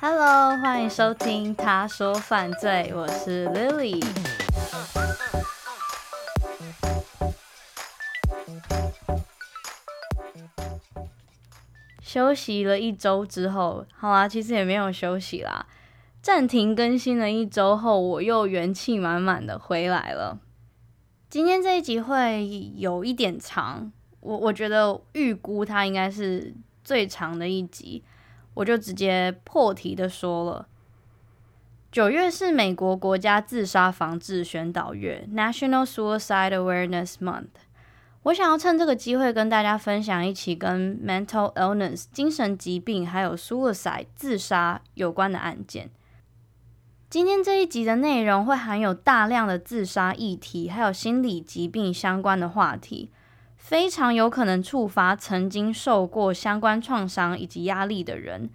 Hello，欢迎收听《他说犯罪》，我是 Lily。休息了一周之后，好啦，其实也没有休息啦，暂停更新了一周后，我又元气满满的回来了。今天这一集会有一点长，我我觉得预估它应该是最长的一集。我就直接破题的说了，九月是美国国家自杀防治宣导月 （National Suicide Awareness Month）。我想要趁这个机会跟大家分享一起跟 mental illness 精神疾病还有 suicide 自杀有关的案件。今天这一集的内容会含有大量的自杀议题，还有心理疾病相关的话题。非常有可能触发曾经受过相关创伤以及压力的人。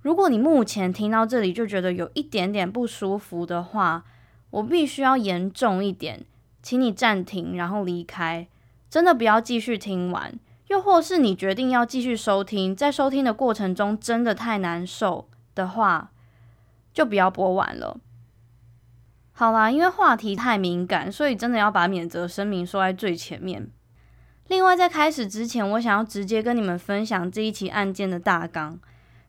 如果你目前听到这里就觉得有一点点不舒服的话，我必须要严重一点，请你暂停，然后离开。真的不要继续听完。又或是你决定要继续收听，在收听的过程中真的太难受的话，就不要播完了。好啦，因为话题太敏感，所以真的要把免责声明说在最前面。另外，在开始之前，我想要直接跟你们分享这一起案件的大纲。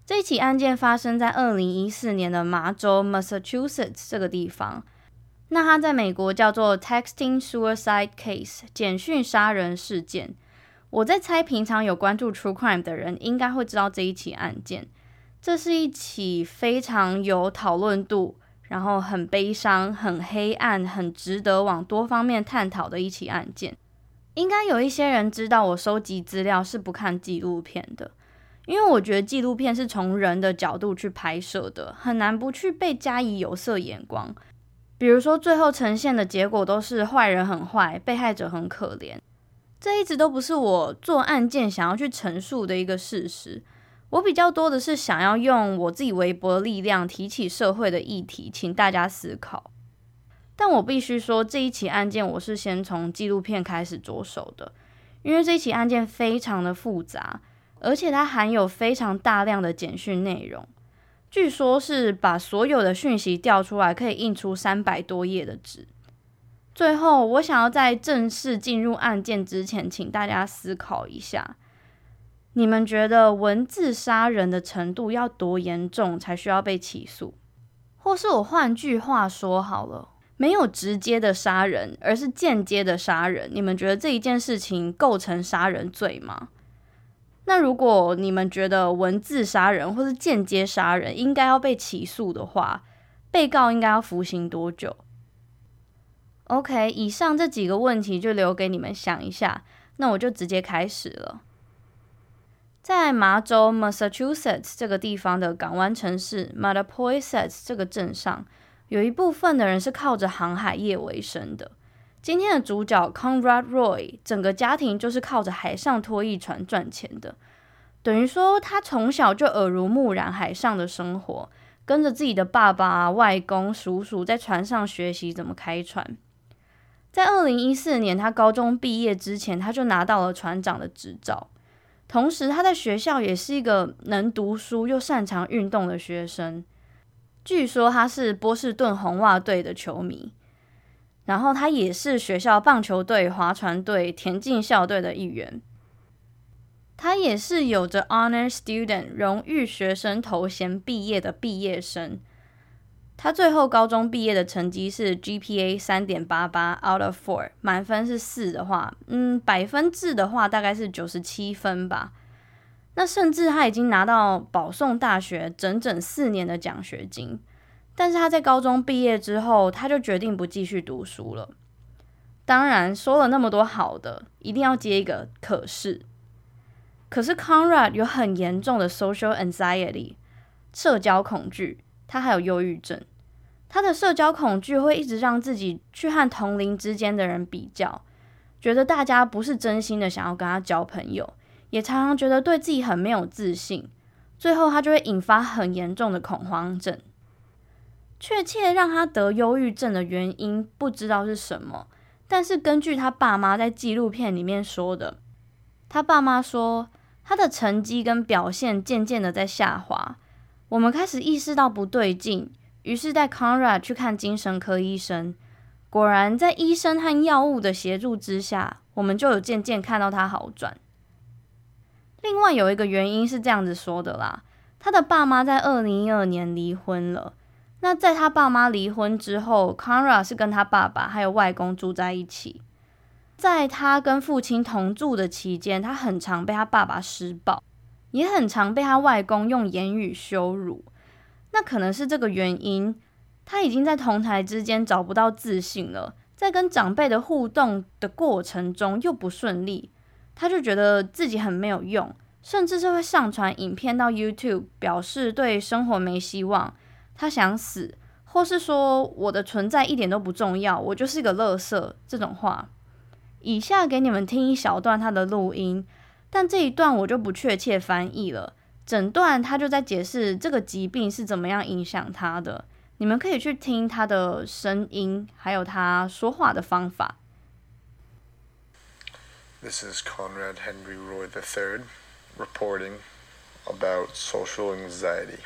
这一起案件发生在二零一四年的麻州 （Massachusetts） 这个地方。那它在美国叫做 “Texting Suicide Case” 简讯杀人事件。我在猜，平常有关注 True Crime 的人应该会知道这一起案件。这是一起非常有讨论度，然后很悲伤、很黑暗、很值得往多方面探讨的一起案件。应该有一些人知道，我收集资料是不看纪录片的，因为我觉得纪录片是从人的角度去拍摄的，很难不去被加以有色眼光。比如说，最后呈现的结果都是坏人很坏，被害者很可怜，这一直都不是我做案件想要去陈述的一个事实。我比较多的是想要用我自己微薄的力量提起社会的议题，请大家思考。但我必须说，这一起案件我是先从纪录片开始着手的，因为这一起案件非常的复杂，而且它含有非常大量的简讯内容，据说是把所有的讯息调出来，可以印出三百多页的纸。最后，我想要在正式进入案件之前，请大家思考一下，你们觉得文字杀人的程度要多严重才需要被起诉？或是我换句话说好了。没有直接的杀人，而是间接的杀人。你们觉得这一件事情构成杀人罪吗？那如果你们觉得文字杀人或是间接杀人应该要被起诉的话，被告应该要服刑多久？OK，以上这几个问题就留给你们想一下。那我就直接开始了。在麻州 Massachusetts 这个地方的港湾城市 Mattapoisett 这个镇上。有一部分的人是靠着航海业为生的。今天的主角 Conrad Roy，整个家庭就是靠着海上拖曳船赚钱的，等于说他从小就耳濡目染海上的生活，跟着自己的爸爸、外公、叔叔在船上学习怎么开船。在二零一四年，他高中毕业之前，他就拿到了船长的执照。同时，他在学校也是一个能读书又擅长运动的学生。据说他是波士顿红袜队的球迷，然后他也是学校棒球队、划船队、田径校队的一员。他也是有着 Honor Student 荣誉学生头衔毕业的毕业生。他最后高中毕业的成绩是 GPA 三点八八 out of four，满分是四的话，嗯，百分制的话大概是九十七分吧。那甚至他已经拿到保送大学整整四年的奖学金，但是他在高中毕业之后，他就决定不继续读书了。当然说了那么多好的，一定要接一个可是。可是 Conrad 有很严重的 social anxiety 社交恐惧，他还有忧郁症。他的社交恐惧会一直让自己去和同龄之间的人比较，觉得大家不是真心的想要跟他交朋友。也常常觉得对自己很没有自信，最后他就会引发很严重的恐慌症。确切让他得忧郁症的原因不知道是什么，但是根据他爸妈在纪录片里面说的，他爸妈说他的成绩跟表现渐渐的在下滑。我们开始意识到不对劲，于是带 Conrad 去看精神科医生。果然，在医生和药物的协助之下，我们就有渐渐看到他好转。另外有一个原因是这样子说的啦，他的爸妈在二零一二年离婚了。那在他爸妈离婚之后，Conra 是跟他爸爸还有外公住在一起。在他跟父亲同住的期间，他很常被他爸爸施暴，也很常被他外公用言语羞辱。那可能是这个原因。他已经在同台之间找不到自信了，在跟长辈的互动的过程中又不顺利，他就觉得自己很没有用，甚至是会上传影片到 YouTube，表示对生活没希望，他想死，或是说我的存在一点都不重要，我就是个垃圾这种话。以下给你们听一小段他的录音，但这一段我就不确切翻译了，整段他就在解释这个疾病是怎么样影响他的。你们可以去听他的声音，还有他说话的方法。This is Conrad Henry Roy III reporting about social anxiety.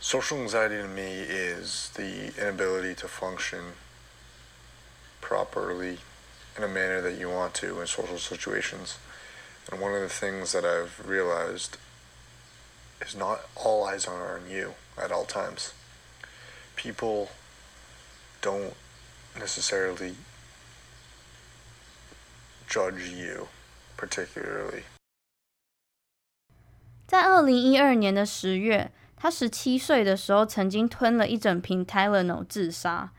Social anxiety to me is the inability to function properly in a manner that you want to in social situations. And one of the things that I've realized is not all eyes are on you at all times. People don't necessarily judge you particularly. 在二零一二年的十月，他十七岁的时候曾经吞了一整瓶 Tylenol 自杀。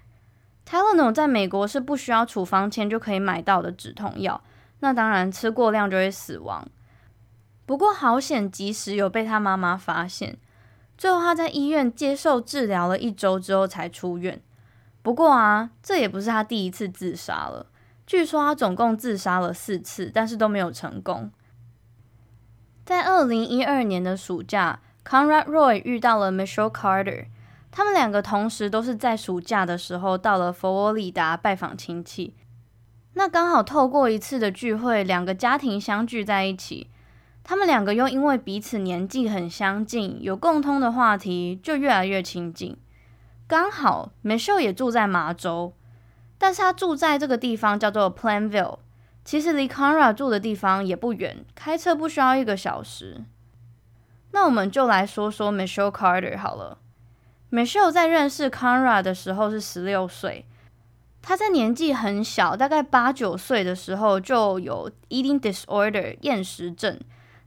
Tylenol 在美国是不需要处方签就可以买到的止痛药，那当然吃过量就会死亡。不过好险，及时有被他妈妈发现。最后，他在医院接受治疗了一周之后才出院。不过啊，这也不是他第一次自杀了。据说他总共自杀了四次，但是都没有成功。在二零一二年的暑假，Conrad Roy 遇到了 Michelle Carter，他们两个同时都是在暑假的时候到了佛罗里达拜访亲戚。那刚好透过一次的聚会，两个家庭相聚在一起。他们两个又因为彼此年纪很相近，有共通的话题，就越来越亲近。刚好 Michelle 也住在麻州，但是他住在这个地方叫做 Planville，其实离 Conra 住的地方也不远，开车不需要一个小时。那我们就来说说 Michelle Carter 好了。Michelle 在认识 Conra 的时候是十六岁，他在年纪很小，大概八九岁的时候就有 eating disorder 厌食症。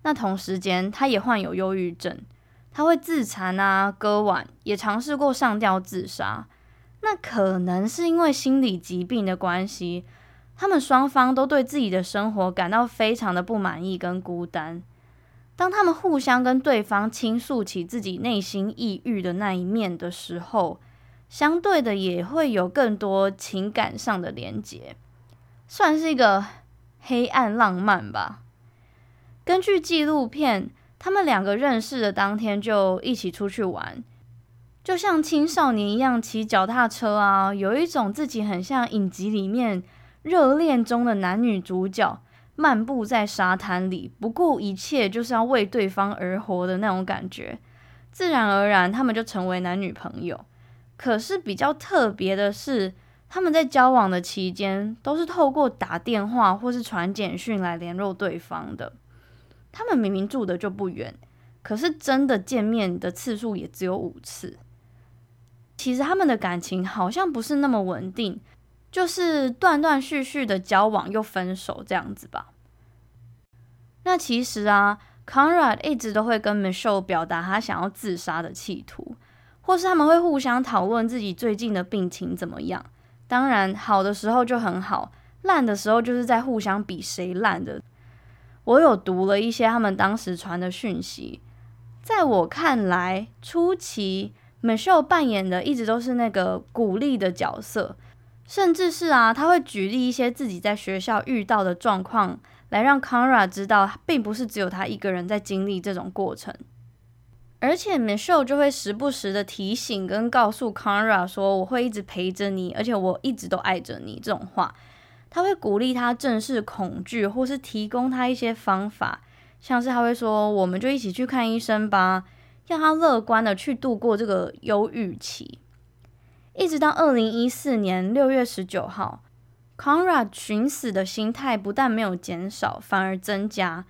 那同时间，他也患有忧郁症，他会自残啊、割腕，也尝试过上吊自杀。那可能是因为心理疾病的关系，他们双方都对自己的生活感到非常的不满意跟孤单。当他们互相跟对方倾诉起自己内心抑郁的那一面的时候，相对的也会有更多情感上的连结，算是一个黑暗浪漫吧。根据纪录片，他们两个认识的当天就一起出去玩，就像青少年一样骑脚踏车啊，有一种自己很像影集里面热恋中的男女主角漫步在沙滩里，不顾一切就是要为对方而活的那种感觉。自然而然，他们就成为男女朋友。可是比较特别的是，他们在交往的期间都是透过打电话或是传简讯来联络对方的。他们明明住的就不远，可是真的见面的次数也只有五次。其实他们的感情好像不是那么稳定，就是断断续续的交往又分手这样子吧。那其实啊，Conrad 一直都会跟 Michelle 表达他想要自杀的企图，或是他们会互相讨论自己最近的病情怎么样。当然，好的时候就很好，烂的时候就是在互相比谁烂的。我有读了一些他们当时传的讯息，在我看来，初期 Michelle 扮演的一直都是那个鼓励的角色，甚至是啊，他会举例一些自己在学校遇到的状况，来让 Conrad 知道，并不是只有他一个人在经历这种过程，而且 Michelle 就会时不时的提醒跟告诉 Conrad 说，我会一直陪着你，而且我一直都爱着你这种话。他会鼓励他正视恐惧，或是提供他一些方法，像是他会说：“我们就一起去看医生吧。”让他乐观的去度过这个忧郁期，一直到二零一四年六月十九号，Conrad 寻死的心态不但没有减少，反而增加。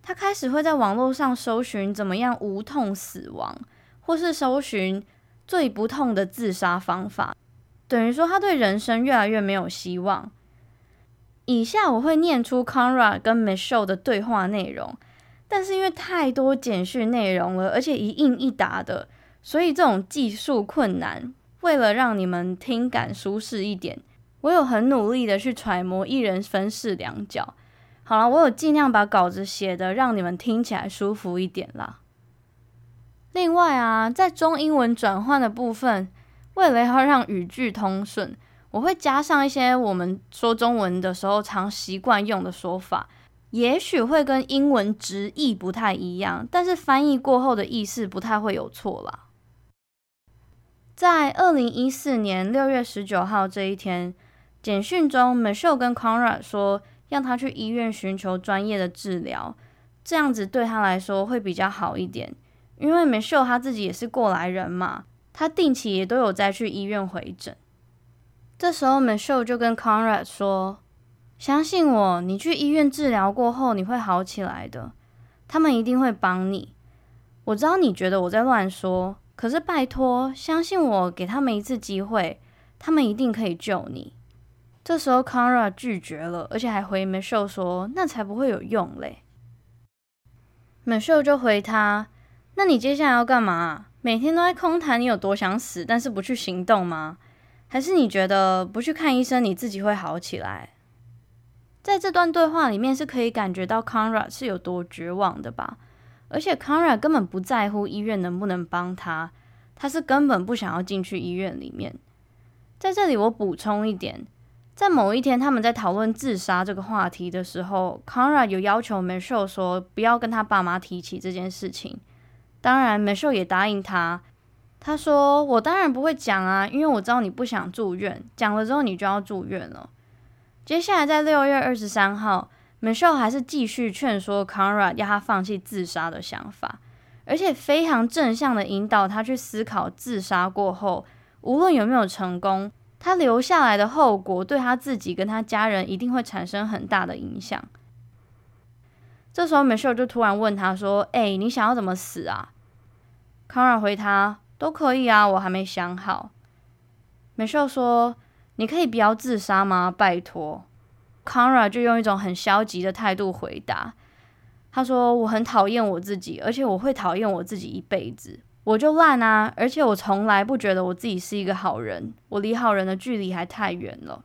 他开始会在网络上搜寻怎么样无痛死亡，或是搜寻最不痛的自杀方法。等于说，他对人生越来越没有希望。以下我会念出 Conrad 跟 Michelle 的对话内容。但是因为太多简讯内容了，而且一应一答的，所以这种技术困难，为了让你们听感舒适一点，我有很努力的去揣摩一人分饰两角。好了，我有尽量把稿子写得让你们听起来舒服一点啦。另外啊，在中英文转换的部分，为了要让语句通顺，我会加上一些我们说中文的时候常习惯用的说法。也许会跟英文直译不太一样，但是翻译过后的意思不太会有错啦。在二零一四年六月十九号这一天，简讯中，Michelle 跟 Conrad 说，让他去医院寻求专业的治疗，这样子对他来说会比较好一点。因为 Michelle 他自己也是过来人嘛，他定期也都有再去医院回诊。这时候，Michelle 就跟 Conrad 说。相信我，你去医院治疗过后，你会好起来的。他们一定会帮你。我知道你觉得我在乱说，可是拜托，相信我，给他们一次机会，他们一定可以救你。这时候，Conrad 拒绝了，而且还回 Michelle 说：“那才不会有用嘞。” Michelle 就回他：“那你接下来要干嘛？每天都在空谈你有多想死，但是不去行动吗？还是你觉得不去看医生，你自己会好起来？”在这段对话里面，是可以感觉到 Conrad 是有多绝望的吧？而且 Conrad 根本不在乎医院能不能帮他，他是根本不想要进去医院里面。在这里，我补充一点，在某一天他们在讨论自杀这个话题的时候，Conrad 有要求美秀说不要跟他爸妈提起这件事情。当然美秀也答应他。他说：“我当然不会讲啊，因为我知道你不想住院，讲了之后你就要住院了。”接下来，在六月二十三号，Michelle 还是继续劝说 Conrad 要他放弃自杀的想法，而且非常正向的引导他去思考自杀过后，无论有没有成功，他留下来的后果对他自己跟他家人一定会产生很大的影响。这时候，Michelle 就突然问他说：“哎，你想要怎么死啊？”Conrad 回他：“都可以啊，我还没想好。”Michelle 说。你可以不要自杀吗？拜托 Conra 就用一种很消极的态度回答。他说：“我很讨厌我自己，而且我会讨厌我自己一辈子。我就烂啊！而且我从来不觉得我自己是一个好人，我离好人的距离还太远了。”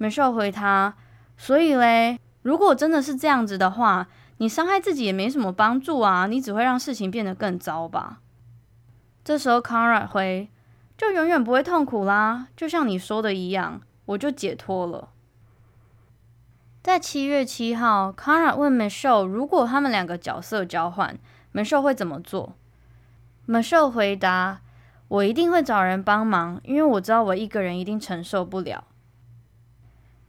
Michelle 回他：“所以嘞，如果真的是这样子的话，你伤害自己也没什么帮助啊，你只会让事情变得更糟吧。”这时候 Conrad 回。就永远不会痛苦啦，就像你说的一样，我就解脱了。在七月七号，Conrad 问 Michelle，如果他们两个角色交换，Michelle 会怎么做？Michelle 回答：“我一定会找人帮忙，因为我知道我一个人一定承受不了。”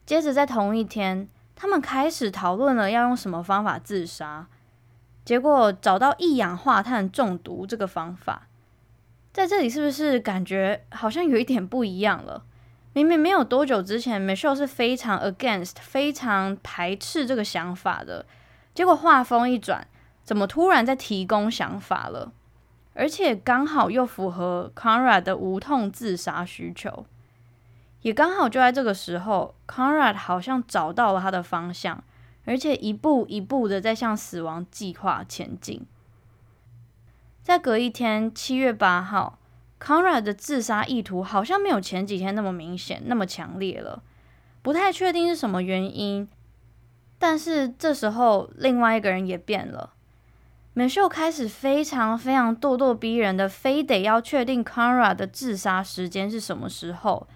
接着在同一天，他们开始讨论了要用什么方法自杀，结果找到一氧化碳中毒这个方法。在这里是不是感觉好像有一点不一样了？明明没有多久之前，Michelle 是非常 against、非常排斥这个想法的，结果话锋一转，怎么突然在提供想法了？而且刚好又符合 Conrad 的无痛自杀需求，也刚好就在这个时候，Conrad 好像找到了他的方向，而且一步一步的在向死亡计划前进。在隔一天，七月八号，Conrad 的自杀意图好像没有前几天那么明显、那么强烈了，不太确定是什么原因。但是这时候，另外一个人也变了美秀开始非常非常咄咄逼人的，非得要确定 Conrad 的自杀时间是什么时候。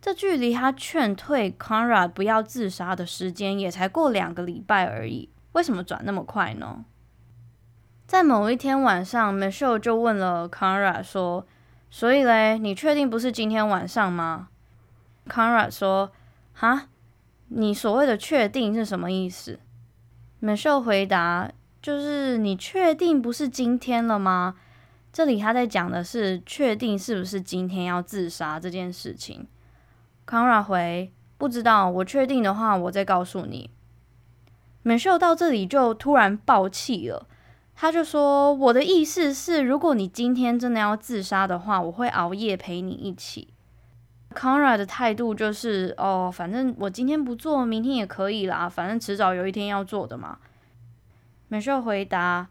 这距离他劝退 Conrad 不要自杀的时间也才过两个礼拜而已，为什么转那么快呢？在某一天晚上，Michelle 就问了 Conrad 说：“所以嘞，你确定不是今天晚上吗？”Conrad 说：“哈，你所谓的确定是什么意思？Michelle 回答：“就是你确定不是今天了吗？”这里他在讲的是确定是不是今天要自杀这件事情。Conrad 回：“不知道，我确定的话，我再告诉你。” Michelle 到这里就突然爆气了，他就说：“我的意思是，如果你今天真的要自杀的话，我会熬夜陪你一起。” Conrad 的态度就是：“哦，反正我今天不做，明天也可以啦，反正迟早有一天要做的嘛。” Michelle 回答：“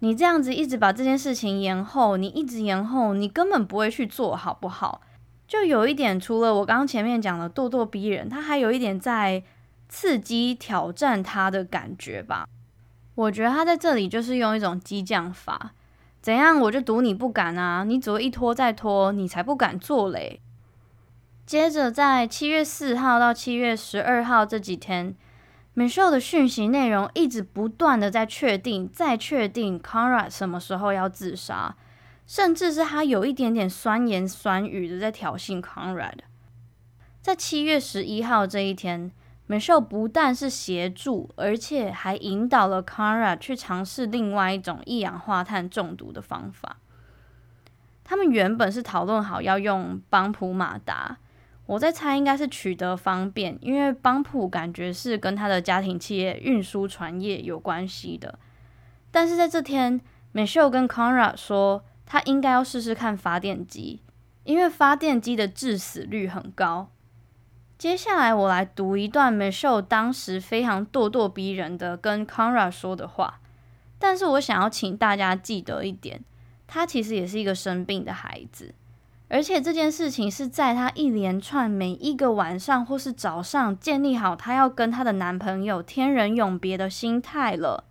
你这样子一直把这件事情延后，你一直延后，你根本不会去做好不好？就有一点，除了我刚刚前面讲的咄咄逼人，他还有一点在刺激挑战他的感觉吧。我觉得他在这里就是用一种激将法，怎样我就赌你不敢啊，你只会一拖再拖，你才不敢做嘞。”接着，在七月四号到七月十二号这几天，Michelle 的讯息内容一直不断的在确定、再确定 Conrad 什么时候要自杀，甚至是他有一点点酸言酸语的在挑衅 Conrad。在七月十一号这一天，Michelle 不但是协助，而且还引导了 Kara 去尝试另外一种一氧化碳中毒的方法。他们原本是讨论好要用邦普马达。我在猜，应该是取得方便，因为邦普感觉是跟他的家庭企业运输船业有关系的。但是在这天，Michelle 跟 Conra 说，他应该要试试看发电机，因为发电机的致死率很高。接下来，我来读一段 Michelle 当时非常咄咄逼人的跟 Conra 说的话。但是我想要请大家记得一点，他其实也是一个生病的孩子。而且这件事情是在她一连串每一个晚上或是早上建立好她要跟她的男朋友天人永别的心态了。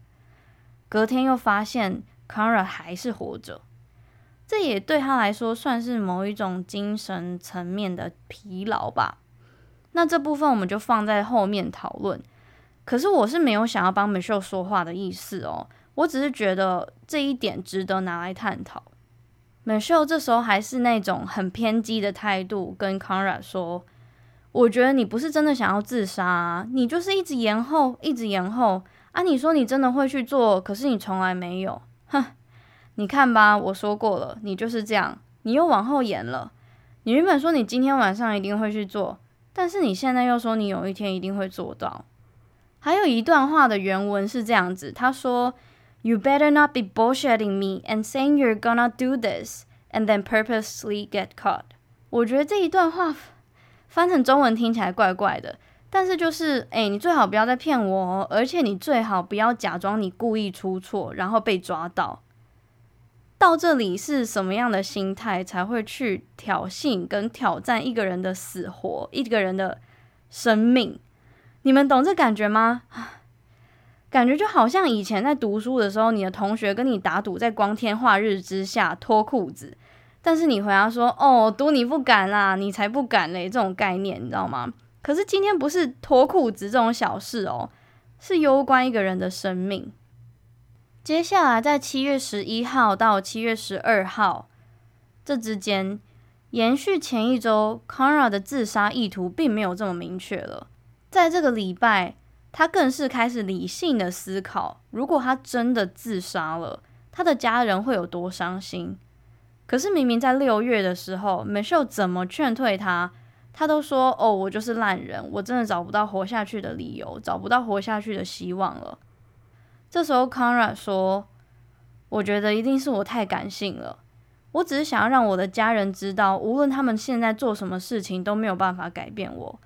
隔天又发现 Conra 还是活着，这也对她来说算是某一种精神层面的疲劳吧。那这部分我们就放在后面讨论。可是我是没有想要帮 Michelle 说话的意思哦，我只是觉得这一点值得拿来探讨。Michelle 这时候还是那种很偏激的态度，跟 Conra 说：“我觉得你不是真的想要自杀啊，你就是一直延后，一直延后啊！你说你真的会去做，可是你从来没有，哼！你看吧，我说过了，你就是这样，你又往后延了。你原本说你今天晚上一定会去做，但是你现在又说你有一天一定会做到。还有一段话的原文是这样子，他说。” You better not be bullshitting me and saying you're gonna do this and then purposely get caught。我觉得这一段话翻成中文听起来怪怪的，但是就是，哎，你最好不要再骗我哦，而且你最好不要假装你故意出错，然后被抓到。到这里是什么样的心态才会去挑衅跟挑战一个人的死活，一个人的生命？你们懂这感觉吗？感觉就好像以前在读书的时候，你的同学跟你打赌，在光天化日之下脱裤子，但是你回答说：“哦，赌你不敢啦，你才不敢嘞。”这种概念你知道吗？可是今天不是脱裤子这种小事哦，是攸关一个人的生命。接下来在七月十一号到七月十二号这之间，延续前一周，Conra 的自杀意图并没有这么明确了，在这个礼拜。他更是开始理性的思考，如果他真的自杀了，他的家人会有多伤心。可是明明在六月的时候，Michelle 怎么劝退他，他都说：“哦，我就是烂人，我真的找不到活下去的理由，找不到活下去的希望了。”这时候，Conra 说：“我觉得一定是我太感性了，我只是想要让我的家人知道，无论他们现在做什么事情，都没有办法改变我。”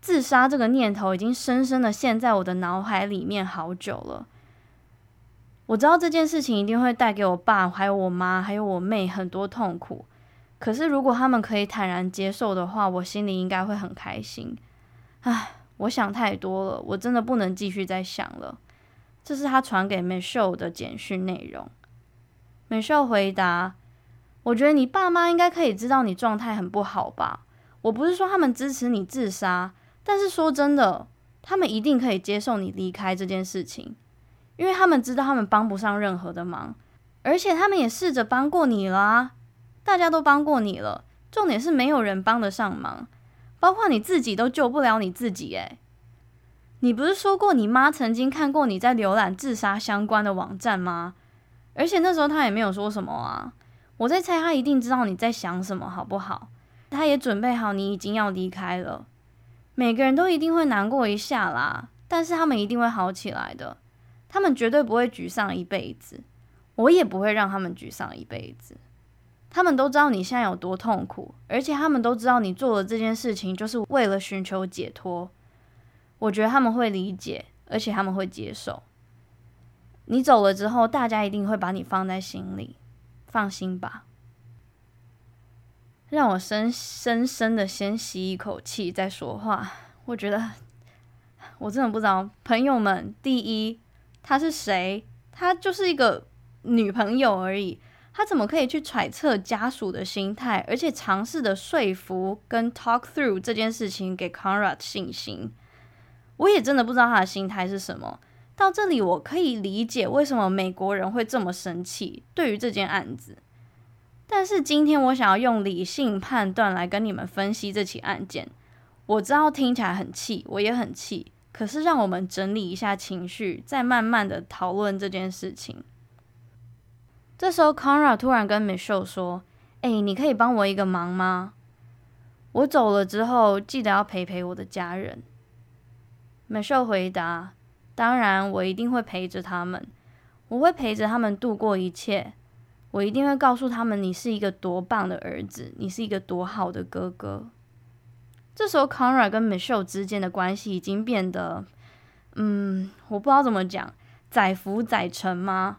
自杀这个念头已经深深的陷在我的脑海里面好久了。我知道这件事情一定会带给我爸、还有我妈、还有我妹很多痛苦。可是如果他们可以坦然接受的话，我心里应该会很开心。唉，我想太多了，我真的不能继续再想了。这是他传给 Michelle 的简讯内容。Michelle 回答：“我觉得你爸妈应该可以知道你状态很不好吧？我不是说他们支持你自杀。”但是说真的，他们一定可以接受你离开这件事情，因为他们知道他们帮不上任何的忙，而且他们也试着帮过你了啊，大家都帮过你了，重点是没有人帮得上忙，包括你自己都救不了你自己诶。你不是说过你妈曾经看过你在浏览自杀相关的网站吗？而且那时候她也没有说什么啊。我在猜她一定知道你在想什么，好不好？她也准备好你已经要离开了。每个人都一定会难过一下啦，但是他们一定会好起来的。他们绝对不会沮丧一辈子，我也不会让他们沮丧一辈子。他们都知道你现在有多痛苦，而且他们都知道你做的这件事情就是为了寻求解脱。我觉得他们会理解，而且他们会接受。你走了之后，大家一定会把你放在心里，放心吧。让我深深深的先吸一口气再说话。我觉得我真的不知道，朋友们，第一，他是谁？他就是一个女朋友而已。他怎么可以去揣测家属的心态，而且尝试的说服跟 talk through 这件事情给 Conrad 信心？我也真的不知道他的心态是什么。到这里，我可以理解为什么美国人会这么生气对于这件案子。但是今天我想要用理性判断来跟你们分析这起案件。我知道听起来很气，我也很气。可是让我们整理一下情绪，再慢慢的讨论这件事情。这时候，Conrad 突然跟 Michelle 说：“哎、你可以帮我一个忙吗？我走了之后，记得要陪陪我的家人。” Michelle 回答：“当然，我一定会陪着他们，我会陪着他们度过一切。我一定会告诉他们，你是一个多棒的儿子，你是一个多好的哥哥。”这时候，Conrad 跟 Michelle 之间的关系已经变得……嗯，我不知道怎么讲，载浮载沉吗？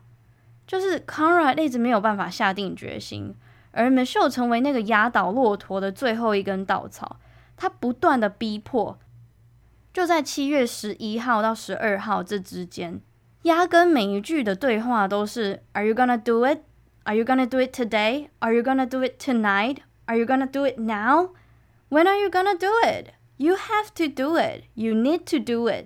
就是 Conrad 一直没有办法下定决心，而 Michelle 成为那个压倒骆驼的最后一根稻草。他不断的逼迫，就在七月十一号到十二号这之间，压根每一句的对话都是 “Are you gonna do it? Are you gonna do it today? Are you gonna do it tonight? Are you gonna do it now? When are you gonna do it? You have to do it. You need to do it.”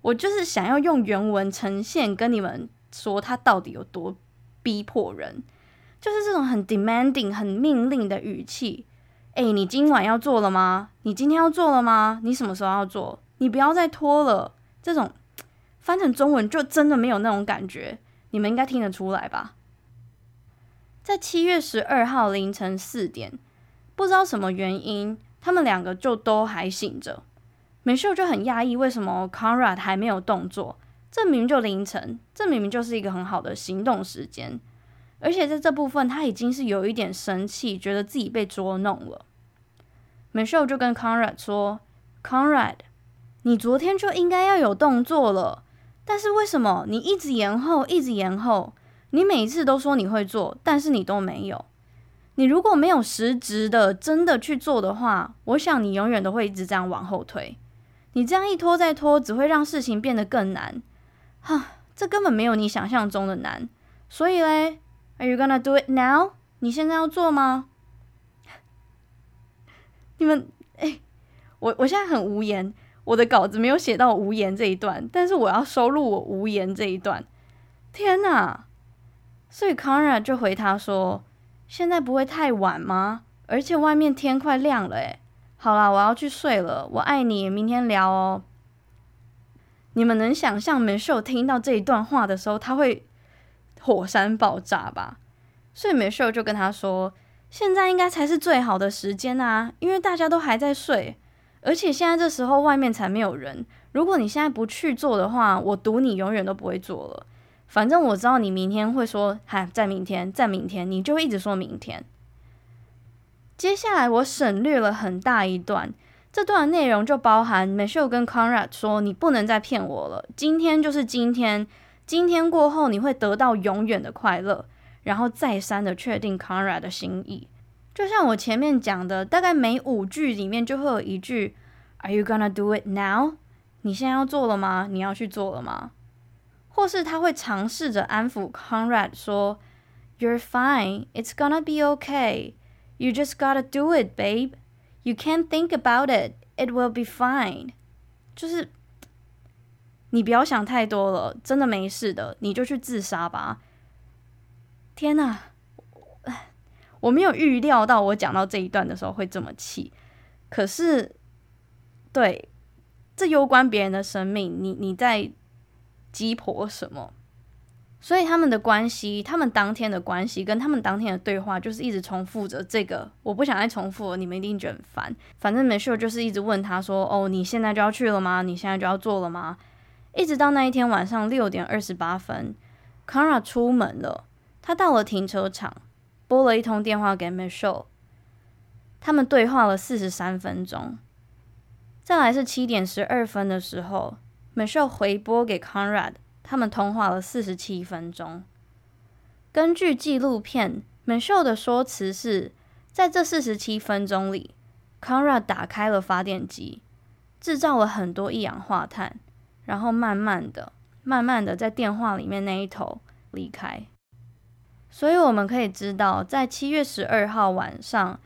我就是想要用原文呈现跟你们。说他到底有多逼迫人，就是这种很 demanding、很命令的语气。诶，你今晚要做了吗？你今天要做了吗？你什么时候要做？你不要再拖了。这种翻成中文就真的没有那种感觉，你们应该听得出来吧？在七月十二号凌晨四点，不知道什么原因，他们两个就都还醒着。美秀就很讶异，为什么 Conrad 还没有动作？这明明就凌晨，这明明就是一个很好的行动时间，而且在这部分他已经是有一点生气，觉得自己被捉弄了。Michelle 就跟 Conrad 说：“Conrad，你昨天就应该要有动作了，但是为什么你一直延后，一直延后？你每一次都说你会做，但是你都没有。你如果没有实质的真的去做的话，我想你永远都会一直这样往后推。你这样一拖再拖，只会让事情变得更难。”哈，这根本没有你想象中的难，所以嘞，Are you gonna do it now？你现在要做吗？你们，哎，我我现在很无言，我的稿子没有写到无言这一段，但是我要收录我无言这一段。天哪！所以 Conrad 就回他说：“现在不会太晚吗？而且外面天快亮了，哎，好啦，我要去睡了，我爱你，明天聊哦。”你们能想象美秀听到这一段话的时候，他会火山爆炸吧？所以美秀就跟他说：“现在应该才是最好的时间啊，因为大家都还在睡，而且现在这时候外面才没有人。如果你现在不去做的话，我赌你永远都不会做了。反正我知道你明天会说，嗨，在明天，在明天，你就会一直说明天。接下来我省略了很大一段。”这段内容就包含美秀跟 Conrad 说：“你不能再骗我了，今天就是今天，今天过后你会得到永远的快乐。”然后再三的确定 Conrad 的心意。就像我前面讲的，大概每五句里面就会有一句 “Are you gonna do it now？” 你现在要做了吗？你要去做了吗？或是他会尝试着安抚 Conrad 说：“You're fine. It's gonna be okay. You just gotta do it, babe.” You can't think about it. It will be fine. 就是你不要想太多了，真的没事的，你就去自杀吧。天哪，我没有预料到我讲到这一段的时候会这么气。可是，对，这攸关别人的生命，你你在鸡婆什么？所以他们的关系，他们当天的关系跟他们当天的对话，就是一直重复着这个。我不想再重复了，你们一定觉得很烦。反正 Michelle 就是一直问他说：“哦，你现在就要去了吗？你现在就要做了吗？”一直到那一天晚上六点二十八分，Conrad 出门了。他到了停车场，拨了一通电话给 Michelle。他们对话了四十三分钟。再来是七点十二分的时候，Michelle 回拨给 Conrad。他们通话了四十七分钟。根据纪录片，Michelle 的说辞是，在这四十七分钟里，Conrad 打开了发电机，制造了很多一氧化碳，然后慢慢的、慢慢的在电话里面那一头离开。所以我们可以知道，在七月十二号晚上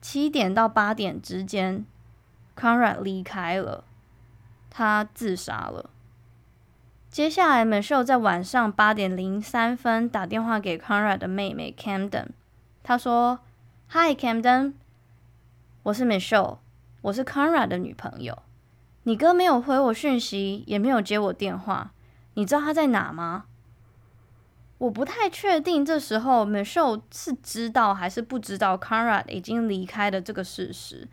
七点到八点之间，Conrad 离开了，他自杀了。接下来，Michelle 在晚上八点零三分打电话给 Conrad 的妹妹 Camden。她说：“Hi Camden，我是 Michelle，我是 Conrad 的女朋友。你哥没有回我讯息，也没有接我电话。你知道他在哪吗？”我不太确定这时候 Michelle 是知道还是不知道 Conrad 已经离开的这个事实，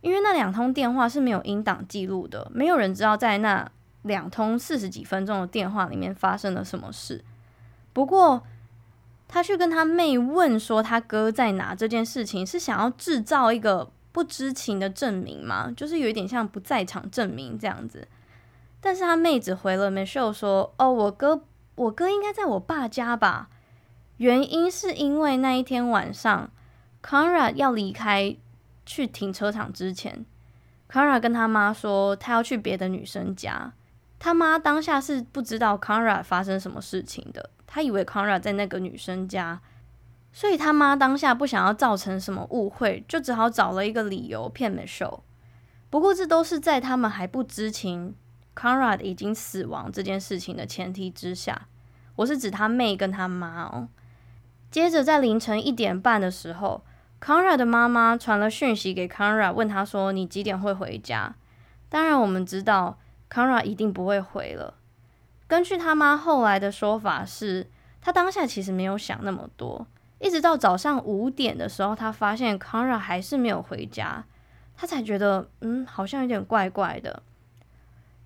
因为那两通电话是没有音档记录的，没有人知道在那。两通四十几分钟的电话里面发生了什么事？不过他去跟他妹问说他哥在哪这件事情，是想要制造一个不知情的证明吗？就是有一点像不在场证明这样子。但是他妹只回了 Michelle 说：“哦，我哥，我哥应该在我爸家吧？原因是因为那一天晚上，Conrad 要离开去停车场之前，Conrad 跟他妈说他要去别的女生家。”他妈当下是不知道 Conrad 发生什么事情的，他以为 Conrad 在那个女生家，所以他妈当下不想要造成什么误会，就只好找了一个理由骗 Michelle。不过这都是在他们还不知情 Conrad 已经死亡这件事情的前提之下。我是指他妹跟他妈哦。接着在凌晨一点半的时候，Conrad 的妈妈传了讯息给 Conrad，问他说：“你几点会回家？”当然我们知道。Conrad 一定不会回了。根据他妈后来的说法是，他当下其实没有想那么多，一直到早上五点的时候，他发现 Conrad 还是没有回家，他才觉得嗯，好像有点怪怪的。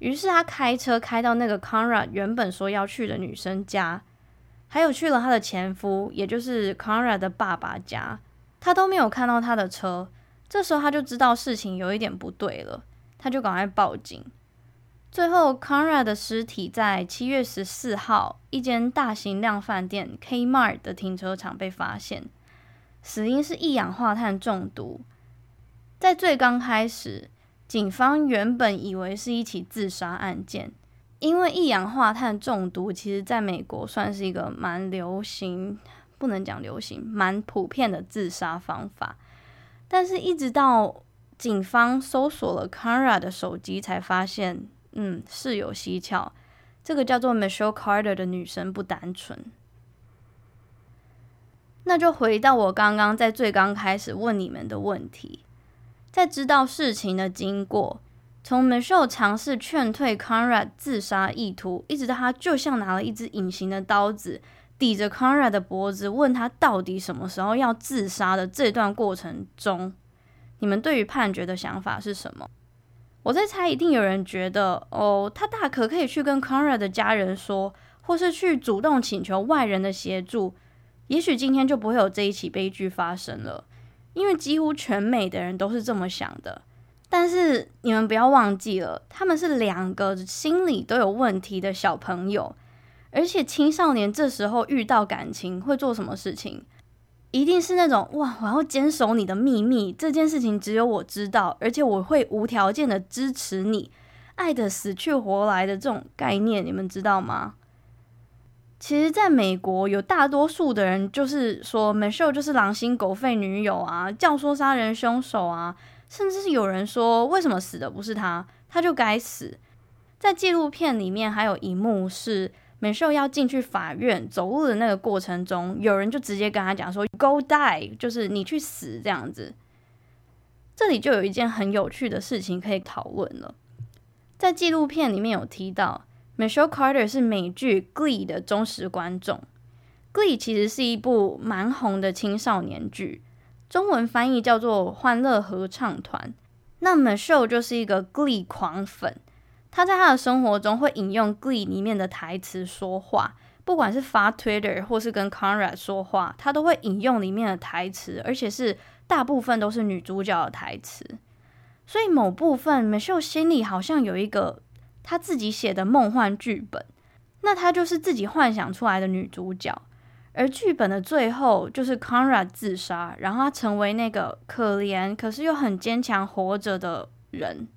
于是他开车开到那个 Conrad 原本说要去的女生家，还有去了他的前夫，也就是 Conrad 的爸爸家，他都没有看到他的车。这时候他就知道事情有一点不对了，他就赶快报警。最后，Conrad 的尸体在七月十四号一间大型量贩店 Kmart 的停车场被发现，死因是一氧化碳中毒。在最刚开始，警方原本以为是一起自杀案件，因为一氧化碳中毒其实在美国算是一个蛮流行，不能讲流行，蛮普遍的自杀方法。但是，一直到警方搜索了 Conrad 的手机，才发现。嗯，事有蹊跷，这个叫做 Michelle Carter 的女生不单纯。那就回到我刚刚在最刚开始问你们的问题，在知道事情的经过，从 Michelle 尝试劝退 Conrad 自杀意图，一直到他就像拿了一只隐形的刀子抵着 Conrad 的脖子，问他到底什么时候要自杀的这段过程中，你们对于判决的想法是什么？我在猜，一定有人觉得，哦，他大可可以去跟 Conrad 的家人说，或是去主动请求外人的协助，也许今天就不会有这一起悲剧发生了。因为几乎全美的人都是这么想的。但是你们不要忘记了，他们是两个心理都有问题的小朋友，而且青少年这时候遇到感情会做什么事情？一定是那种哇！我要坚守你的秘密，这件事情只有我知道，而且我会无条件的支持你，爱的死去活来的这种概念，你们知道吗？其实，在美国，有大多数的人就是说，Michelle 就是狼心狗肺女友啊，教唆杀人凶手啊，甚至是有人说，为什么死的不是他，他就该死。在纪录片里面，还有一幕是。Michelle 要进去法院走路的那个过程中，有人就直接跟他讲说 “Go die”，就是你去死这样子。这里就有一件很有趣的事情可以讨论了。在纪录片里面有提到，Michelle Carter 是美剧《Glee》的忠实观众。《Glee》其实是一部蛮红的青少年剧，中文翻译叫做《欢乐合唱团》。那 Michelle 就是一个 Glee 狂粉，他在他的生活中会引用 Glee 里面的台词说话，不管是发 Twitter 或是跟 Conrad 说话，他都会引用里面的台词，而且是大部分都是女主角的台词。所以某部分 Michelle 心里好像有一个他自己写的梦幻剧本，那他就是自己幻想出来的女主角。而剧本的最后就是 Conrad 自杀，然后他成为那个可怜可是又很坚强活着的人。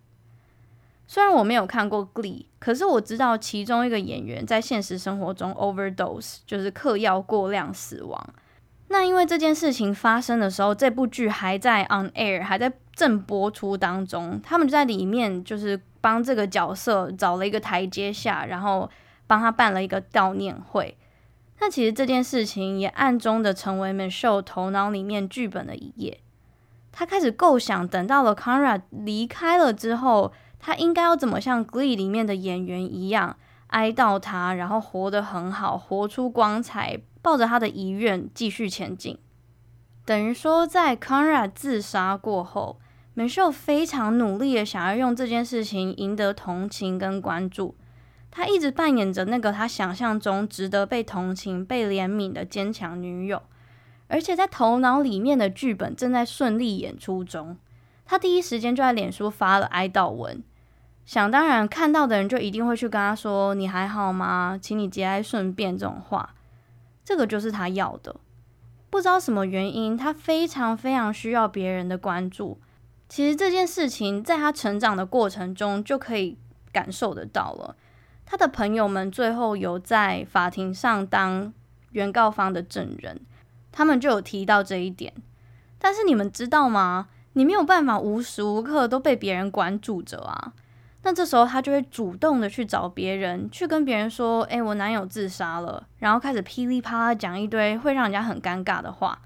虽然我没有看过 Glee，可是我知道其中一个演员在现实生活中 overdose，就是嗑药过量死亡。那因为这件事情发生的时候，这部剧还在 on air，还在正播出当中，他们就在里面就是帮这个角色找了一个台阶下，然后帮他办了一个悼念会。那其实这件事情也暗中的成为 Michelle 头脑里面剧本的一页。他开始构想，等到了 Conrad 离开了之后，他应该要怎么像 Glee 里面的演员一样哀悼他，然后活得很好，活出光彩，抱着他的遗愿继续前进。等于说，在 Conrad 自杀过后美秀非常努力的想要用这件事情赢得同情跟关注。他一直扮演着那个他想象中值得被同情、被怜悯的坚强女友，而且在头脑里面的剧本正在顺利演出中。他第一时间就在脸书发了哀悼文，想当然看到的人就一定会去跟他说：“你还好吗？请你节哀顺变。”这种话，这个就是他要的。不知道什么原因，他非常非常需要别人的关注。其实这件事情在他成长的过程中就可以感受得到了。他的朋友们最后有在法庭上当原告方的证人，他们就有提到这一点。但是你们知道吗？你没有办法无时无刻都被别人关注着啊。那这时候他就会主动的去找别人，去跟别人说：“诶，我男友自杀了。”然后开始噼里啪啦讲一堆会让人家很尴尬的话。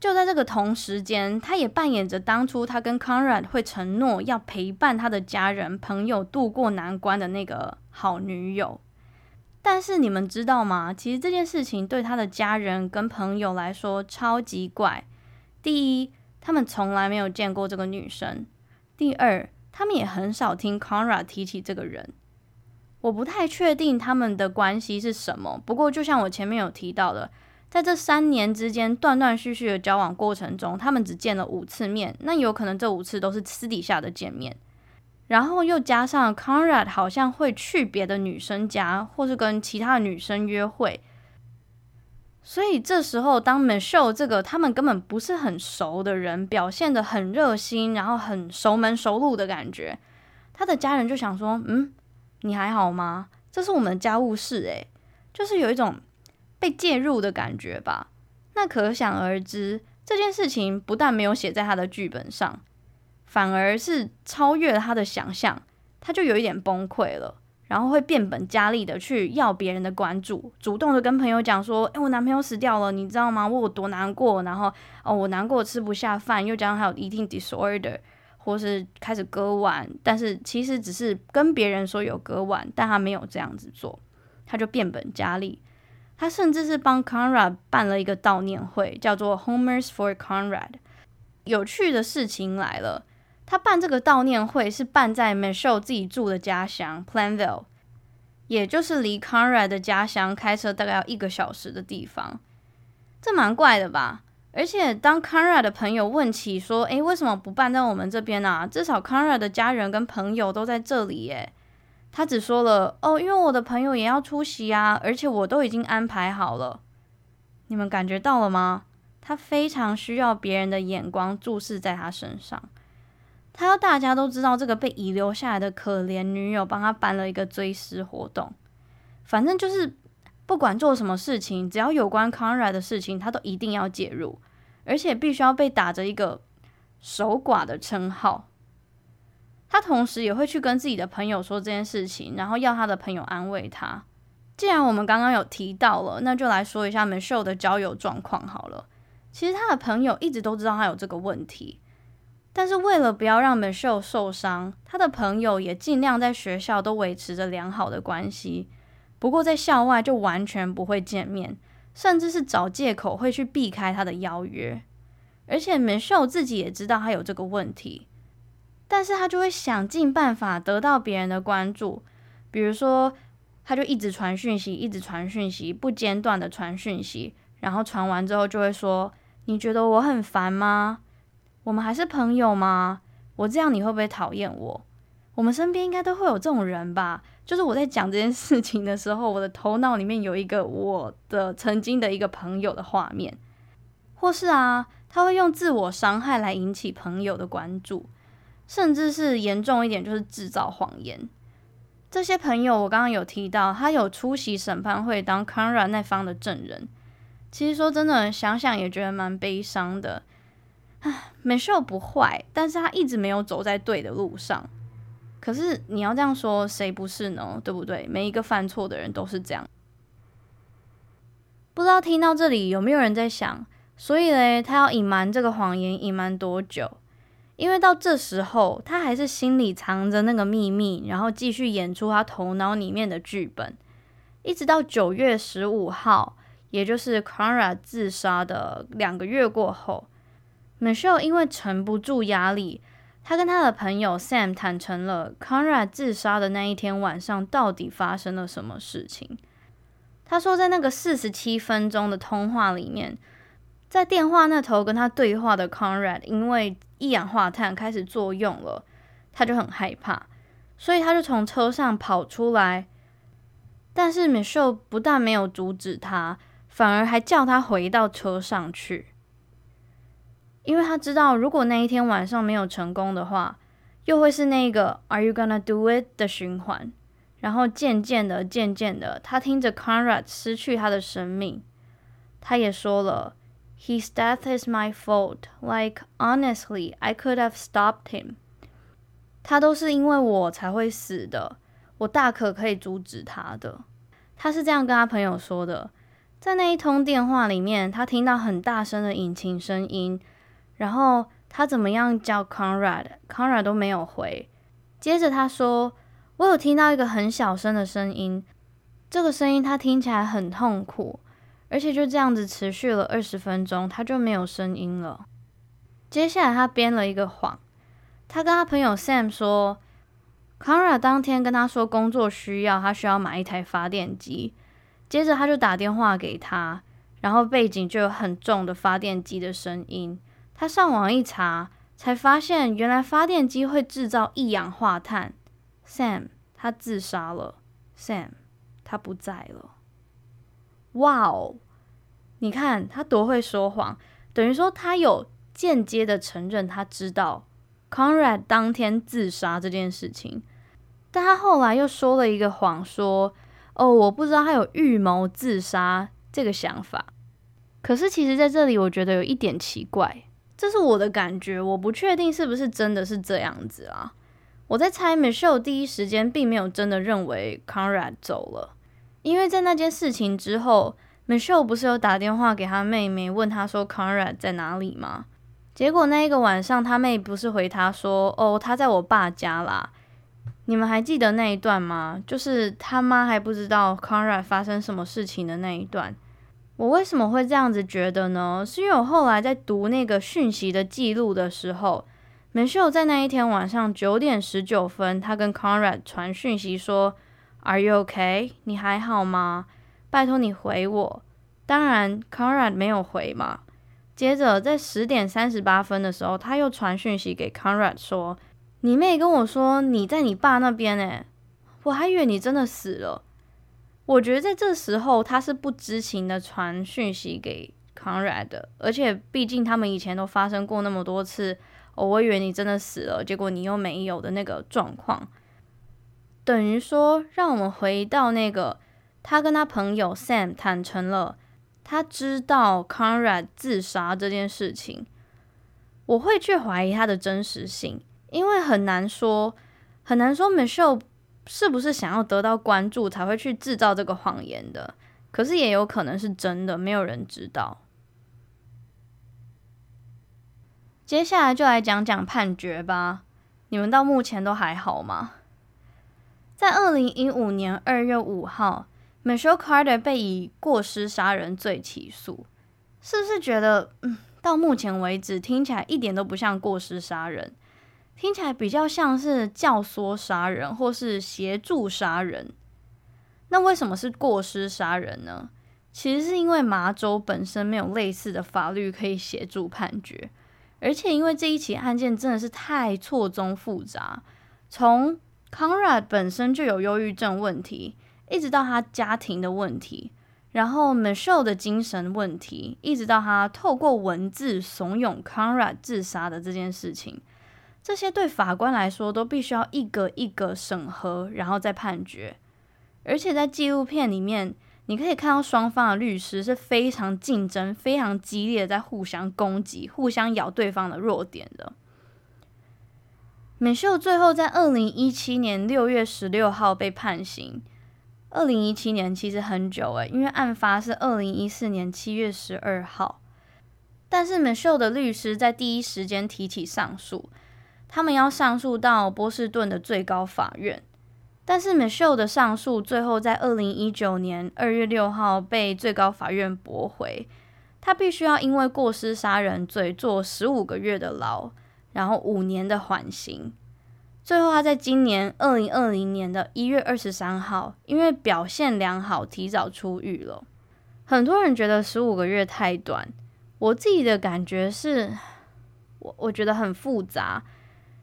就在这个同时间，他也扮演着当初他跟 Conrad 会承诺要陪伴他的家人朋友度过难关的那个好女友。但是你们知道吗？其实这件事情对他的家人跟朋友来说超级怪。第一，他们从来没有见过这个女生；第二，他们也很少听 Conrad 提起这个人。我不太确定他们的关系是什么。不过，就像我前面有提到的。在这三年之间，断断续续的交往过程中，他们只见了五次面。那有可能这五次都是私底下的见面，然后又加上 Conrad 好像会去别的女生家，或是跟其他女生约会。所以这时候，当 Michelle 这个他们根本不是很熟的人，表现得很热心，然后很熟门熟路的感觉，他的家人就想说：“嗯，你还好吗？这是我们家务事，诶，就是有一种。”被介入的感觉吧，那可想而知，这件事情不但没有写在他的剧本上，反而是超越了他的想象，他就有一点崩溃了，然后会变本加厉的去要别人的关注，主动的跟朋友讲说：“哎，我男朋友死掉了，你知道吗？我有多难过。”然后哦，我难过吃不下饭，又加上还有 eating disorder，或是开始割腕，但是其实只是跟别人说有割腕，但他没有这样子做，他就变本加厉。他甚至是帮 Conrad 办了一个悼念会，叫做 Homers for Conrad。有趣的事情来了，他办这个悼念会是办在 Michelle 自己住的家乡 Planville，也就是离 Conrad 的家乡开车大概要一个小时的地方。这蛮怪的吧？而且当 Conrad 的朋友问起说：“诶，为什么不办在我们这边啊？至少 Conrad 的家人跟朋友都在这里耶。”他只说了哦，因为我的朋友也要出席啊，而且我都已经安排好了。你们感觉到了吗？他非常需要别人的眼光注视在他身上。他要大家都知道这个被遗留下来的可怜女友帮他办了一个追思活动。反正就是不管做什么事情，只要有关 Conra 的事情，他都一定要介入，而且必须要被打着一个守寡的称号。他同时也会去跟自己的朋友说这件事情，然后要他的朋友安慰他。既然我们刚刚有提到了，那就来说一下 Michelle 的交友状况好了。其实他的朋友一直都知道他有这个问题。但是为了不要让 Michelle 受伤，他的朋友也尽量在学校都维持着良好的关系。不过在校外就完全不会见面，甚至是找借口会去避开他的邀约。而且 Michelle 自己也知道他有这个问题，但是他就会想尽办法得到别人的关注，比如说他就一直传讯息，一直传讯息，不间断的传讯息，然后传完之后就会说：“你觉得我很烦吗？”我们还是朋友吗？我这样你会不会讨厌我？我们身边应该都会有这种人吧？就是我在讲这件事情的时候，我的头脑里面有一个我的曾经的一个朋友的画面，或是啊，他会用自我伤害来引起朋友的关注，甚至是严重一点就是制造谎言。这些朋友我刚刚有提到，他有出席审判会当 Conrad 那方的证人。其实说真的，想想也觉得蛮悲伤的。唉美秀不坏，但是他一直没有走在对的路上。可是你要这样说，谁不是呢？对不对？每一个犯错的人都是这样。不知道听到这里有没有人在想，所以嘞，他要隐瞒这个谎言，隐瞒多久？因为到这时候，他还是心里藏着那个秘密，然后继续演出他头脑里面的剧本，一直到九月十五号，也就是 Conrad 自杀的两个月过后。Michelle 因为沉不住压力，他跟他的朋友 Sam 坦诚了 Conrad 自杀的那一天晚上到底发生了什么事情。他说，在那个四十七分钟的通话里面，在电话那头跟他对话的 Conrad 因为一氧化碳开始作用了，他就很害怕，所以他就从车上跑出来。但是 Michelle 不但没有阻止他，反而还叫他回到车上去。因为他知道，如果那一天晚上没有成功的话，又会是那个 “Are you gonna do it” 的循环。然后渐渐的、渐渐的，他听着 Conrad 失去他的生命，他也说了：“His death is my fault. Like honestly, I could have stopped him.” 他都是因为我才会死的，我大可可以阻止他的。他是这样跟他朋友说的。在那一通电话里面，他听到很大声的引擎声音。然后他怎么样叫 Conrad，Conrad 都没有回。接着他说：“我有听到一个很小声的声音，这个声音他听起来很痛苦，而且就这样子持续了二十分钟，他就没有声音了。”接下来他编了一个谎，他跟他朋友 Sam 说，Conrad 当天跟他说工作需要，他需要买一台发电机。接着他就打电话给他，然后背景就有很重的发电机的声音。他上网一查，才发现原来发电机会制造一氧化碳。Sam 他自杀了，Sam 他不在了。哇哦，你看他多会说谎，等于说他有间接的承认他知道 Conrad 当天自杀这件事情，但他后来又说了一个谎，说哦，我不知道他有预谋自杀这个想法。可是其实在这里，我觉得有一点奇怪。这是我的感觉，我不确定是不是真的是这样子啊。我在猜，Michelle 第一时间并没有真的认为 Conrad 走了，因为在那件事情之后，Michelle 不是有打电话给他妹妹，问他说 Conrad 在哪里吗？结果那一个晚上，他妹不是回他说，哦，他在我爸家啦。你们还记得那一段吗？就是他妈还不知道 Conrad 发生什么事情的那一段。我为什么会这样子觉得呢？是因为我后来在读那个讯息的记录的时候，Michelle 在那一天晚上九点十九分，他跟 Conrad 传讯息说：“Are you okay？你还好吗？拜托你回我。”当然，Conrad 没有回嘛。接着在十点三十八分的时候，他又传讯息给 Conrad 说：“你妹跟我说你在你爸那边诶，我还以为你真的死了。”我觉得在这时候，他是不知情的传讯息给 Conrad 的，而且毕竟他们以前都发生过那么多次，哦，我以为你真的死了，结果你又没有的那个状况，等于说，让我们回到那个他跟他朋友 Sam 坦诚了，他知道 Conrad 自杀这件事情，我会去怀疑他的真实性，因为很难说，很难说 Michelle。是不是想要得到关注才会去制造这个谎言的？可是也有可能是真的，没有人知道。接下来就来讲讲判决吧。你们到目前都还好吗？在二零一五年二月五号，Michelle Carter 被以过失杀人罪起诉。是不是觉得，嗯，到目前为止听起来一点都不像过失杀人，听起来比较像是教唆杀人或是协助杀人？那为什么是过失杀人呢？其实是因为麻州本身没有类似的法律可以协助判决，而且因为这一起案件真的是太错综复杂，从 Conrad 本身就有忧郁症问题，一直到他家庭的问题。然后 Michelle 的精神问题，一直到他透过文字怂恿 Conrad 自杀的这件事情，这些对法官来说都必须要一个一个审核，然后再判决。而且在纪录片里面，你可以看到双方的律师是非常竞争、非常激烈，在互相攻击、互相咬对方的弱点的。Michelle 最后在二零一七年六月十六号被判刑。二零一七年其实很久诶，因为案发是二零一四年七月十二号。但是 Michelle 的律师在第一时间提起上诉，他们要上诉到波士顿的最高法院。但是 Michelle 的上诉最后在二零一九年二月六号被最高法院驳回，他必须要因为过失杀人罪坐十五个月的牢，然后五年的缓刑。最后，他在今年二零二零年的一月二十三号，因为表现良好，提早出狱了。很多人觉得十五个月太短，我自己的感觉是，我我觉得很复杂。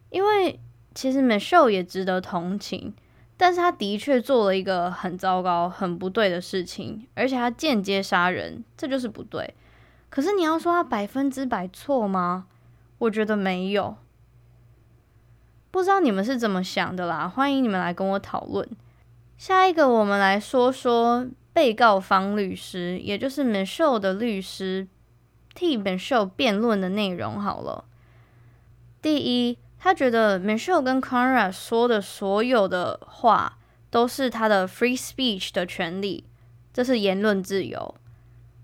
因为其实 Michelle 也值得同情，但是他的确做了一个很糟糕、很不对的事情，而且他间接杀人，这就是不对。可是你要说他百分之百错吗？我觉得没有。不知道你们是怎么想的啦，欢迎你们来跟我讨论。下一个，我们来说说被告方律师，也就是 Michelle 的律师替 Michelle 辩论的内容好了。第一，他觉得 Michelle 跟 Conrad 说的所有的话都是他的 free speech 的权利，这是言论自由。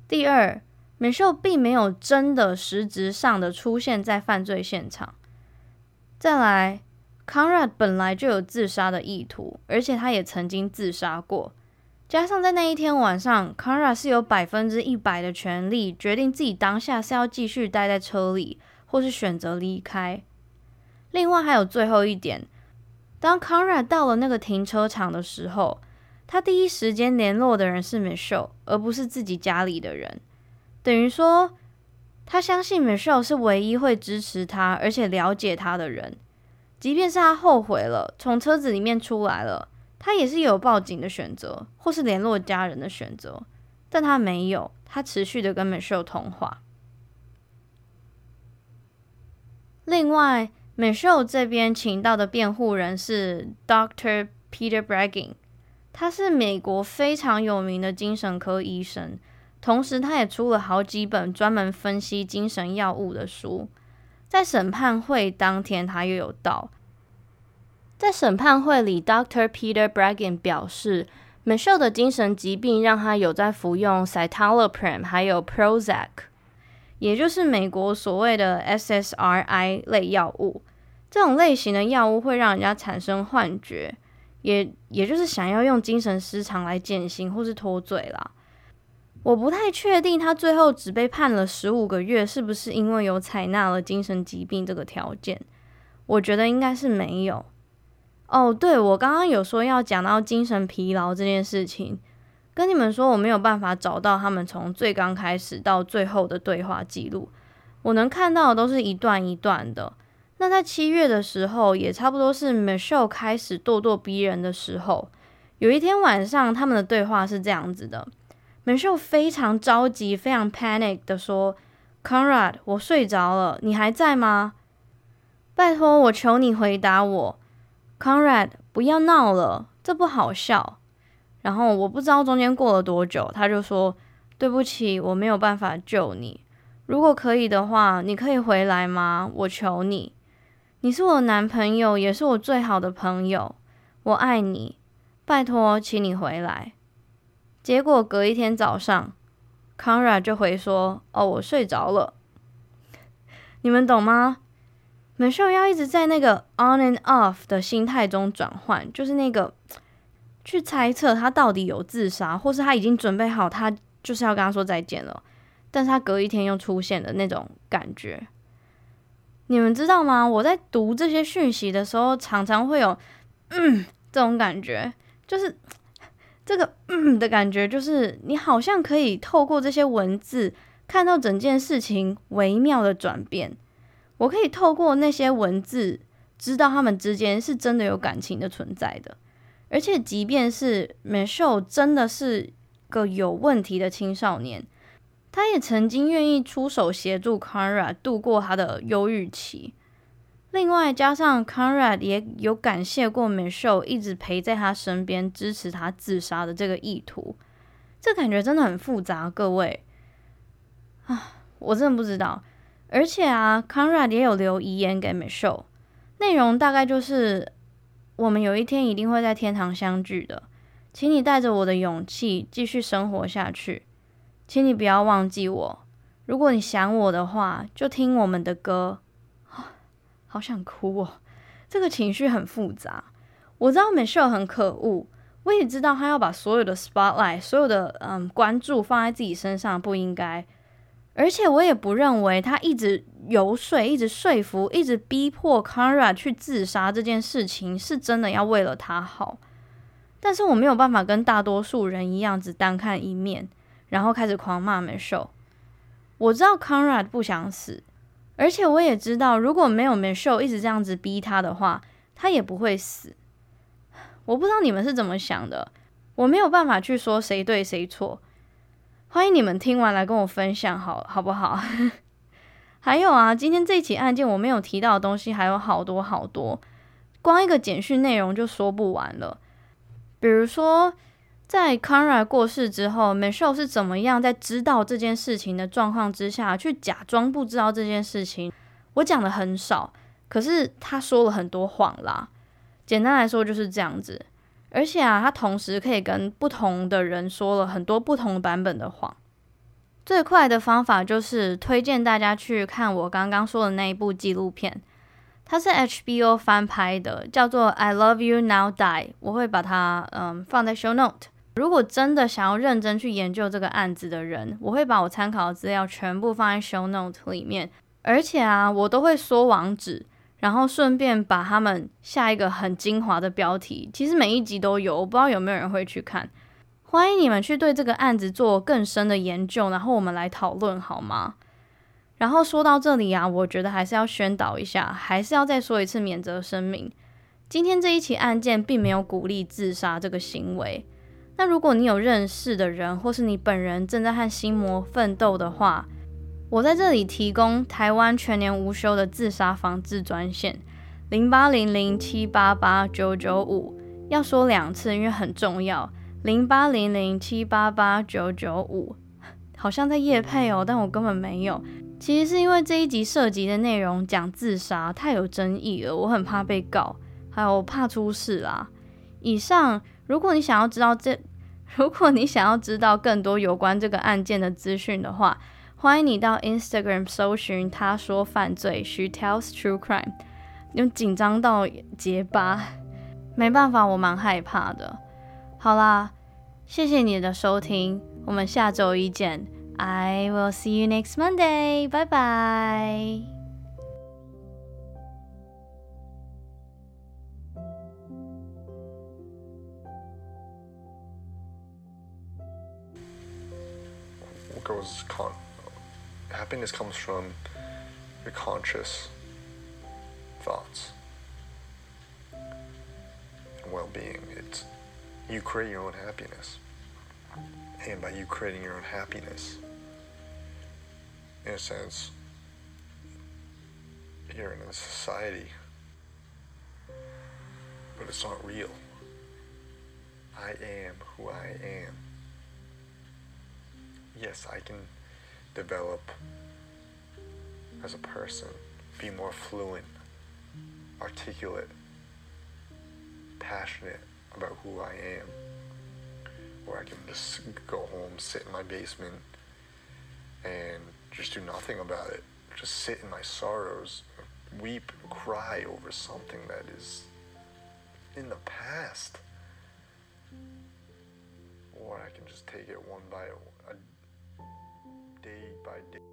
第二美秀并没有真的实质上的出现在犯罪现场。再来。Conrad 本来就有自杀的意图，而且他也曾经自杀过。加上在那一天晚上，Conrad 是有百分之一百的权利决定自己当下是要继续待在车里，或是选择离开。另外还有最后一点，当 Conrad 到了那个停车场的时候，他第一时间联络的人是 Michelle，而不是自己家里的人。等于说，他相信 Michelle 是唯一会支持他，而且了解他的人。即便是他后悔了，从车子里面出来了，他也是有报警的选择，或是联络家人的选择，但他没有，他持续的跟 Michelle 通话。另外，Michelle 这边请到的辩护人是 Dr. Peter Breggin，他是美国非常有名的精神科医生，同时他也出了好几本专门分析精神药物的书。在审判会当天，他又有到。在审判会里，Dr. Peter braggin 表示，Michele 的精神疾病让他有在服用 Citalopram 还有 Prozac，也就是美国所谓的 SSRI 类药物。这种类型的药物会让人家产生幻觉，也也就是想要用精神失常来减刑或是脱罪啦。我不太确定他最后只被判了十五个月，是不是因为有采纳了精神疾病这个条件？我觉得应该是没有。哦，对，我刚刚有说要讲到精神疲劳这件事情，跟你们说我没有办法找到他们从最刚开始到最后的对话记录，我能看到的都是一段一段的。那在七月的时候，也差不多是 Michelle 开始咄咄逼人的时候，有一天晚上，他们的对话是这样子的。Michelle 非常着急，非常 panic 的说：“Conrad，我睡着了，你还在吗？拜托，我求你回答我。Conrad，不要闹了，这不好笑。”然后我不知道中间过了多久，他就说：“对不起，我没有办法救你。如果可以的话，你可以回来吗？我求你，你是我男朋友，也是我最好的朋友，我爱你。拜托，请你回来。”结果隔一天早上，Conrad 就回说：“哦，我睡着了。”你们懂吗？Michelle 要一直在那个 on and off 的心态中转换，就是那个去猜测他到底有自杀，或是他已经准备好，他就是要跟他说再见了，但是他隔一天又出现的那种感觉。你们知道吗？我在读这些讯息的时候，常常会有嗯这种感觉，就是这个嗯的感觉，就是你好像可以透过这些文字。看到整件事情微妙的转变，我可以透过那些文字知道他们之间是真的有感情的存在的。而且，即便是 Michelle 真的是个有问题的青少年，他也曾经愿意出手协助 Kara 度过他的忧郁期。另外，加上 Conrad 也有感谢过 Michelle 一直陪在他身边，支持他自杀的这个意图。这感觉真的很复杂，各位。啊，我真的不知道。而且啊，Conrad 也有留遗言给 Michelle，内容大概就是：我们有一天一定会在天堂相聚的，请你带着我的勇气继续生活下去，请你不要忘记我。如果你想我的话，就听我们的歌。好想哭哦，这个情绪很复杂。我知道 Michelle 很可恶，我也知道他要把所有的 spotlight，所有的嗯关注放在自己身上，不应该。而且我也不认为他一直游说、一直说服、一直逼迫 Conrad 去自杀这件事情是真的要为了他好。但是我没有办法跟大多数人一样只单看一面，然后开始狂骂 Michelle。我知道 Conrad 不想死，而且我也知道如果没有 Michelle 一直这样子逼他的话，他也不会死。我不知道你们是怎么想的，我没有办法去说谁对谁错。欢迎你们听完来跟我分享，好好不好？还有啊，今天这起案件我没有提到的东西还有好多好多，光一个简讯内容就说不完了。比如说，在 Conrad 过世之后，Michelle 是怎么样在知道这件事情的状况之下去假装不知道这件事情？我讲的很少，可是他说了很多谎啦。简单来说就是这样子。而且啊，他同时可以跟不同的人说了很多不同版本的谎。最快的方法就是推荐大家去看我刚刚说的那一部纪录片，它是 HBO 翻拍的，叫做《I Love You Now Die》。我会把它嗯放在 Show Note。如果真的想要认真去研究这个案子的人，我会把我参考的资料全部放在 Show Note 里面。而且啊，我都会说网址。然后顺便把他们下一个很精华的标题，其实每一集都有，我不知道有没有人会去看。欢迎你们去对这个案子做更深的研究，然后我们来讨论好吗？然后说到这里啊，我觉得还是要宣导一下，还是要再说一次免责声明。今天这一起案件并没有鼓励自杀这个行为。那如果你有认识的人，或是你本人正在和心魔奋斗的话，我在这里提供台湾全年无休的自杀防治专线，零八零零七八八九九五，要说两次，因为很重要。零八零零七八八九九五，好像在夜配哦，但我根本没有。其实是因为这一集涉及的内容讲自杀太有争议了，我很怕被告，还有怕出事啦。以上，如果你想要知道这，如果你想要知道更多有关这个案件的资讯的话。欢迎你到 Instagram 搜寻“他说犯罪 ”，She tells true crime。用紧张到结巴，没办法，我蛮害怕的。好啦，谢谢你的收听，我们下周一见。I will see you next Monday。拜拜。Happiness comes from your conscious thoughts and well-being. It's you create your own happiness. And by you creating your own happiness, in a sense, you're in a society, but it's not real. I am who I am. Yes, I can develop as a person, be more fluent, articulate, passionate about who I am. Or I can just go home, sit in my basement, and just do nothing about it just sit in my sorrows, weep, cry over something that is in the past. Or I can just take it one by day by day.